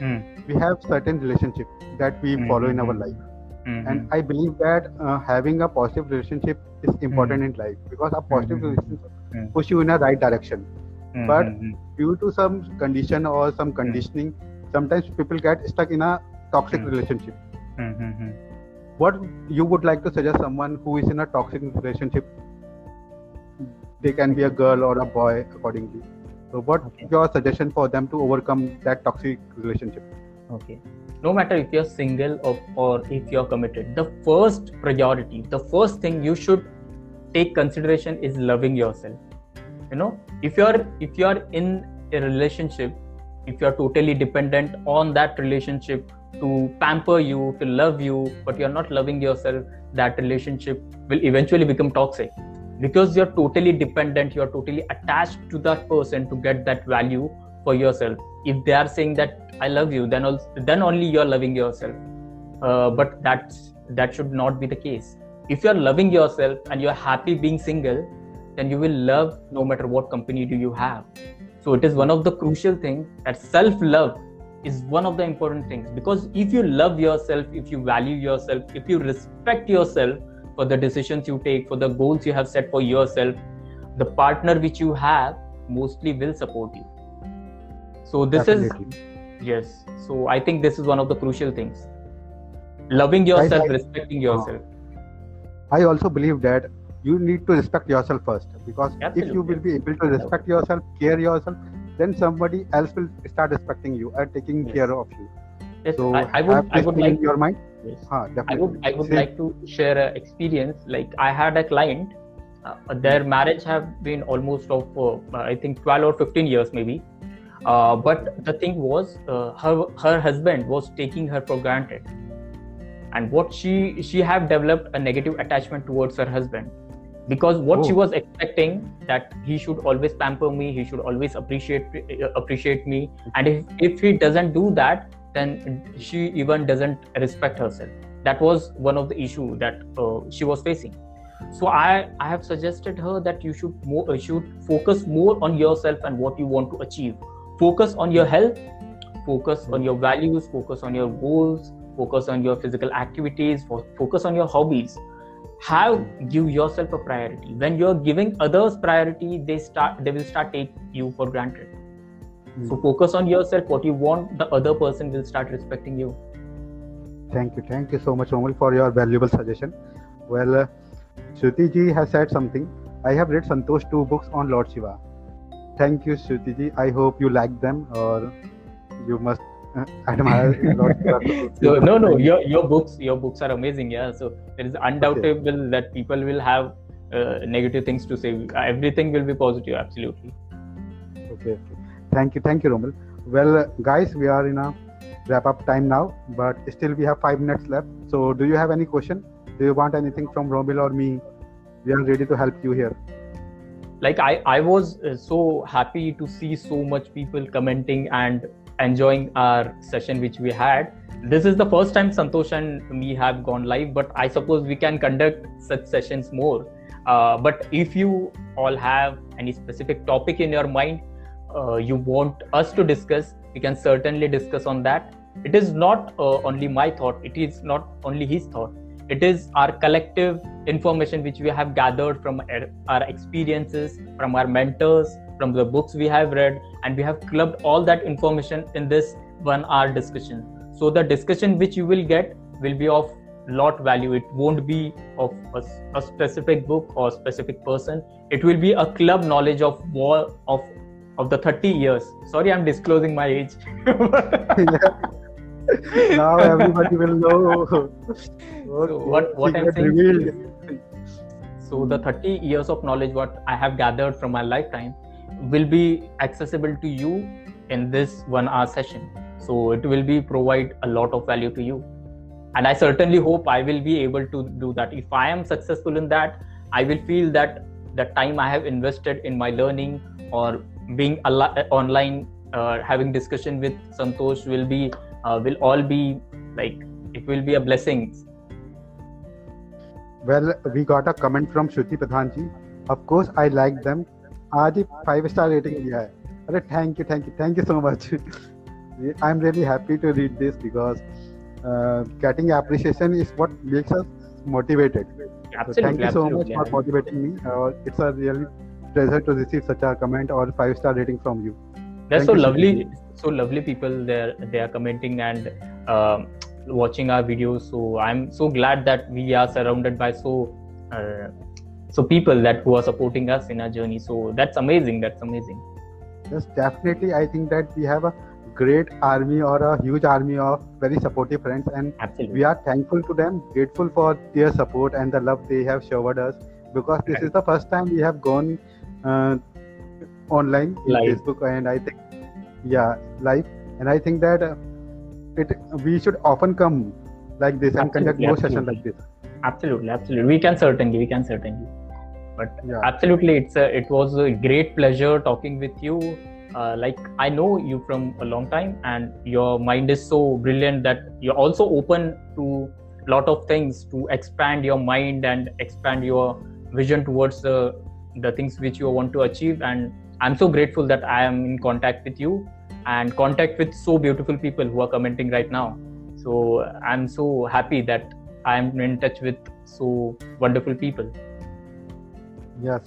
hmm. we have certain relationship that we Hmm, follow hmm, in our hmm. life Mhm. and i believe that uh, having a positive relationship is important in life because a positive relationship Hmm. push you in a right direction Mhm. but- Mhm. due to some condition or some conditioning sometimes people get stuck in a toxic Hmm. relationship what you would like to suggest someone who is in a toxic relationship they can be a girl or a boy accordingly so what Okay. your suggestion for them to overcome that toxic relationship okay no matter if you're single or, or if you're committed the first priority the first thing you should take consideration is loving yourself you know if you're if you're in a relationship if you're totally dependent on that relationship to pamper you to love you but you're not loving yourself that relationship will eventually become toxic. Because you're totally dependent you're totally attached to that person to get that value for yourself. If they are saying that i love you then also, then only you're loving yourself. Uh, but that's that should not be the case. If you're loving yourself and you're happy being single then you will love no matter what company do you have. So it is one of the crucial things that self love is one of the important things. Because if you love yourself if you value yourself if you respect yourself for the decisions you take for the goals you have set for yourself the partner which you have mostly will support you. So this Definitely. is yes. So i think this is one of the crucial things. Loving yourself I- respecting yourself. I also believe that you need to respect yourself first. Because if you will be able to respect yourself care yourself then somebody else will start respecting you and taking Yes. care of you. Yes, so I, I would i would like in your mind? Yes. Huh, I would I would like to share an experience. Like I had a client, uh, their marriage have been almost of uh, I think 12 or 15 years maybe. Uh, but the thing was, uh, her her husband was taking her for granted, and what she she have developed a negative attachment towards her husband because what she Oh. was expecting that he should always pamper me he should always appreciate uh, appreciate me. And if, if he doesn't do that then she even doesn't respect herself. That was one of the issue that uh, she was facing. So i i have suggested her that you should more uh, should focus more on yourself and what you want to achieve. Focus on your health focus on your values focus on your goals focus on your physical activities focus on your hobbies have give yourself a priority when you're giving others priority they start they will start take you for granted so Hmm. focus on yourself what you want the other person will start respecting you Thank you. Thank you so much, Romil, for your valuable suggestion. Well, uh, Shruti ji has said something. I have read Santosh two books on Lord Shiva. Thank you, Shruti ji. I hope you like them or you must admire Lord Shiva. so no no your your books your books are amazing yeah so there is undoubtable that people will have uh, negative things to say everything will be positive absolutely Okay, okay. Thank you. Thank you, Romil. Well, guys, we are in a wrap up time now, but still we have five minutes left. So, do you have any question? Do you want anything from Romil or me? We are ready to help you here. Like i i was uh, so happy to see so much people commenting and enjoying our session which we had. This is the first time santosh and me have gone live but i suppose we can conduct such sessions more. Uh, but if you all have any specific topic in your mind uh, you want us to discuss we can certainly discuss on that. It is not uh, only my thought it is not only his thought it is our collective information which we have gathered from our our experiences from our mentors from the books we have read and we have clubbed all that information in this one hour discussion. So the discussion which you will get will be of lot value. It won't be of a, a specific book or specific person. It will be a club knowledge of of of the 30 years. Sorry i'm disclosing my age now everybody will know. So what- what I'm saying revealed. so the 30 years of knowledge what i have gathered from my lifetime will be accessible to you in this one hour session so it will be provide a lot of value to you and i certainly hope i will be able to do that if i am successful in that i will feel that the time i have invested in my learning or being al- online uh, having discussion with santosh will be uh, will all be like it will be a blessing well we got a comment from shruti pradhan ji of course i like them आज ही five star rating दिया है अरे thank you thank you thank you so much I am really happy to read this because getting appreciation is what makes us motivated absolutely, so thank you so absolutely. much for motivating me uh, it's a really pleasure to receive such a comment or five star rating from you They're so lovely, so lovely people. They're they are commenting and um watching our videos. So I'm so glad that we are surrounded by so uh, so people that who are supporting us in our journey. So that's amazing. That's amazing. yes definitely i think that we have a great army or a huge army of very supportive friends and Absolutely. we are thankful to them grateful for their support and the love they have showered us because this is the first time we have gone uh, online Live. facebook and i think yeah live. And i think that uh, it we should often come like this and conduct Absolutely, more sessions like absolutely. this absolutely absolutely. We can certainly we can certainly. But yeah. absolutely it's a, it was a great pleasure talking with you. Uh, like i know you from a long time and your mind is so brilliant that you're also open to a lot of things to expand your mind and expand your vision towards the the things which you want to achieve. And i'm so grateful that i am in contact with you and contact with so beautiful people who are commenting right now so i'm so happy that i'm in touch with so wonderful people Yes.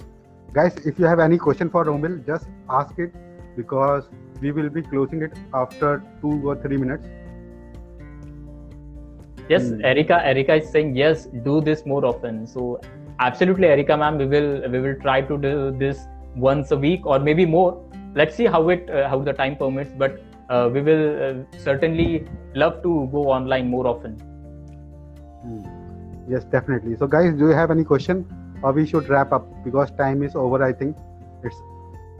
Guys, if you have any question for Romil, just ask it because we will be closing it after two or three minutes. Yes, Hmm. Erica. Erica is saying yes. Do this more often. So absolutely, Erica, ma'am. We will we will try to do this once a week or maybe more. Let's see how it uh, how the time permits. But uh, we will uh, certainly love to go online more often. Hmm. Yes, definitely. So, guys, do you have any question, or we should wrap up because time is over? I think it's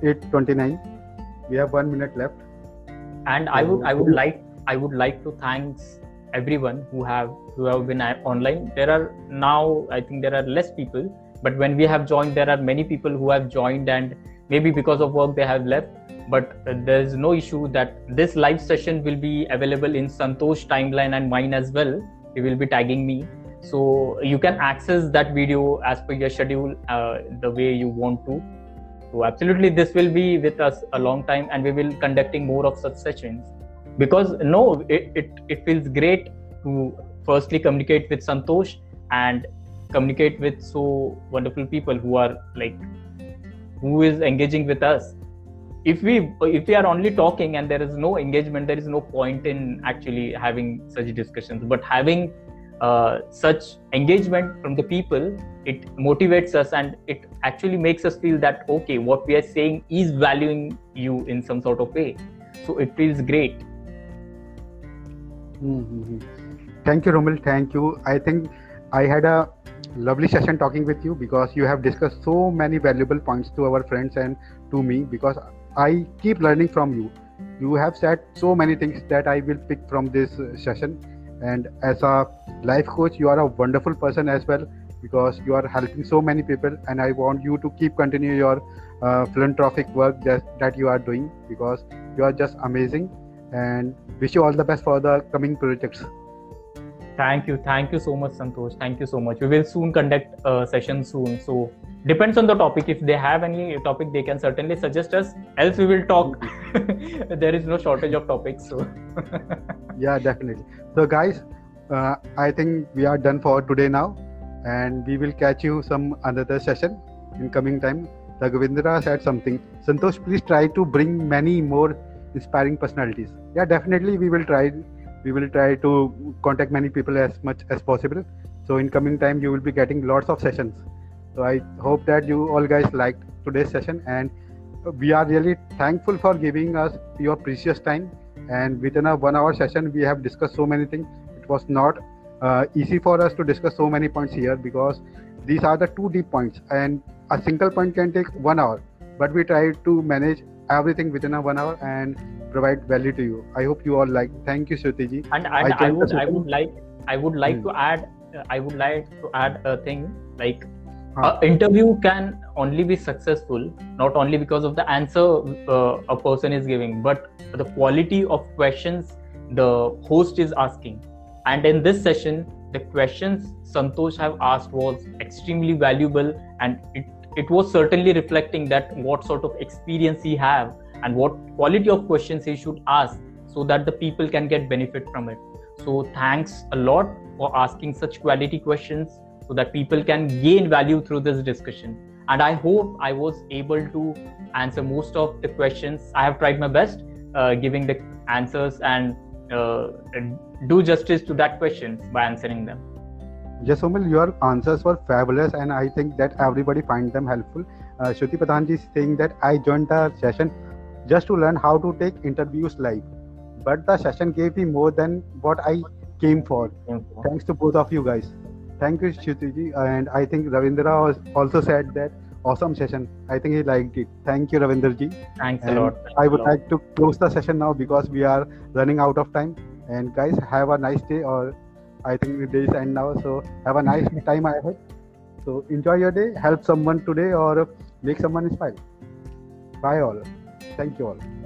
eight twenty-nine. We have one minute left. And I would I would like I would like to thanks everyone who have who have been online. There are now I think there are less people, but when we have joined, there are many people who have joined and maybe because of work they have left. But uh, there is no issue that this live session will be available in Santosh timeline and mine as well. He will be tagging me, so you can access that video as per your schedule, uh, the way you want to. So absolutely, this will be with us a long time, and we will conducting more of such sessions. Because no, it, it, it feels great to firstly communicate with Santosh and communicate with so wonderful people who are like who is engaging with us. If we if we are only talking and there is no engagement, there is no point in actually having such discussions. But having uh, such engagement from the people it motivates us and it actually makes us feel that okay what we are saying is valuing you in some sort of way so it feels great Mm-hmm. Thank you, Romil. Thank you. I think I had a lovely session talking with you because you have discussed so many valuable points to our friends and to me because I keep learning from you. You have said so many things that I will pick from this session. And as a life coach, you are a wonderful person as well because you are helping so many people. And I want you to keep continue your uh, philanthropic work that, that you are doing because you are just amazing. And wish you all the best for the coming projects. Thank you. Thank you so much santosh. Thank you so much. We will soon conduct a session soon. So depends on the topic. If they have any topic they can certainly suggest us. Else we will talk. There is no shortage of topics so. Yeah definitely. So guys uh, i think we are done for today now. And we will catch you some another session in coming time. Raghavindra said something. Santosh please try to bring many more inspiring personalities. Yeah definitely we will try we will try to contact many people as much as possible. So in coming time you will be getting lots of sessions. So i hope that you all guys liked today's session and we are really thankful for giving us your precious time. And within a one hour session we have discussed so many things. It was not uh, easy for us to discuss so many points here because these are the two deep points and a single point can take one hour. But we try to manage everything within a one hour and provide value to you i hope you all like thank you shruti ji and, and I I, would I would like I would like Hmm. to add. Uh, I would like to add a thing like Huh. interview can only be successful not only because of the answer uh, a person is giving, but the quality of questions the host is asking. And in this session, the questions Santosh have asked was extremely valuable, and it it was certainly reflecting that what sort of experience he have and what quality of questions he should ask so that the people can get benefit from it. So thanks a lot for asking such quality questions so that people can gain value through this discussion. And i hope i was able to answer most of the questions. I have tried my best uh, giving the answers and uh, do justice to that questions by answering them. Jasomal, your answers were fabulous, and I think that everybody find them helpful. Uh, Shruti is saying that I joined the session just to learn how to take interviews live, but the session gave me more than what I came for. Thanks to both of you guys. Thank you, Shruti ji, and I think Ravindra also said that awesome session. I think he liked it. Thank you, Ravinder ji. thanks And a lot I would like to close the session now because we are running out of time. And guys, have a nice day, or I think the day is end now. So have a nice time ahead. So enjoy your day, help someone today, or make someone inspired. Bye all. Thank you all.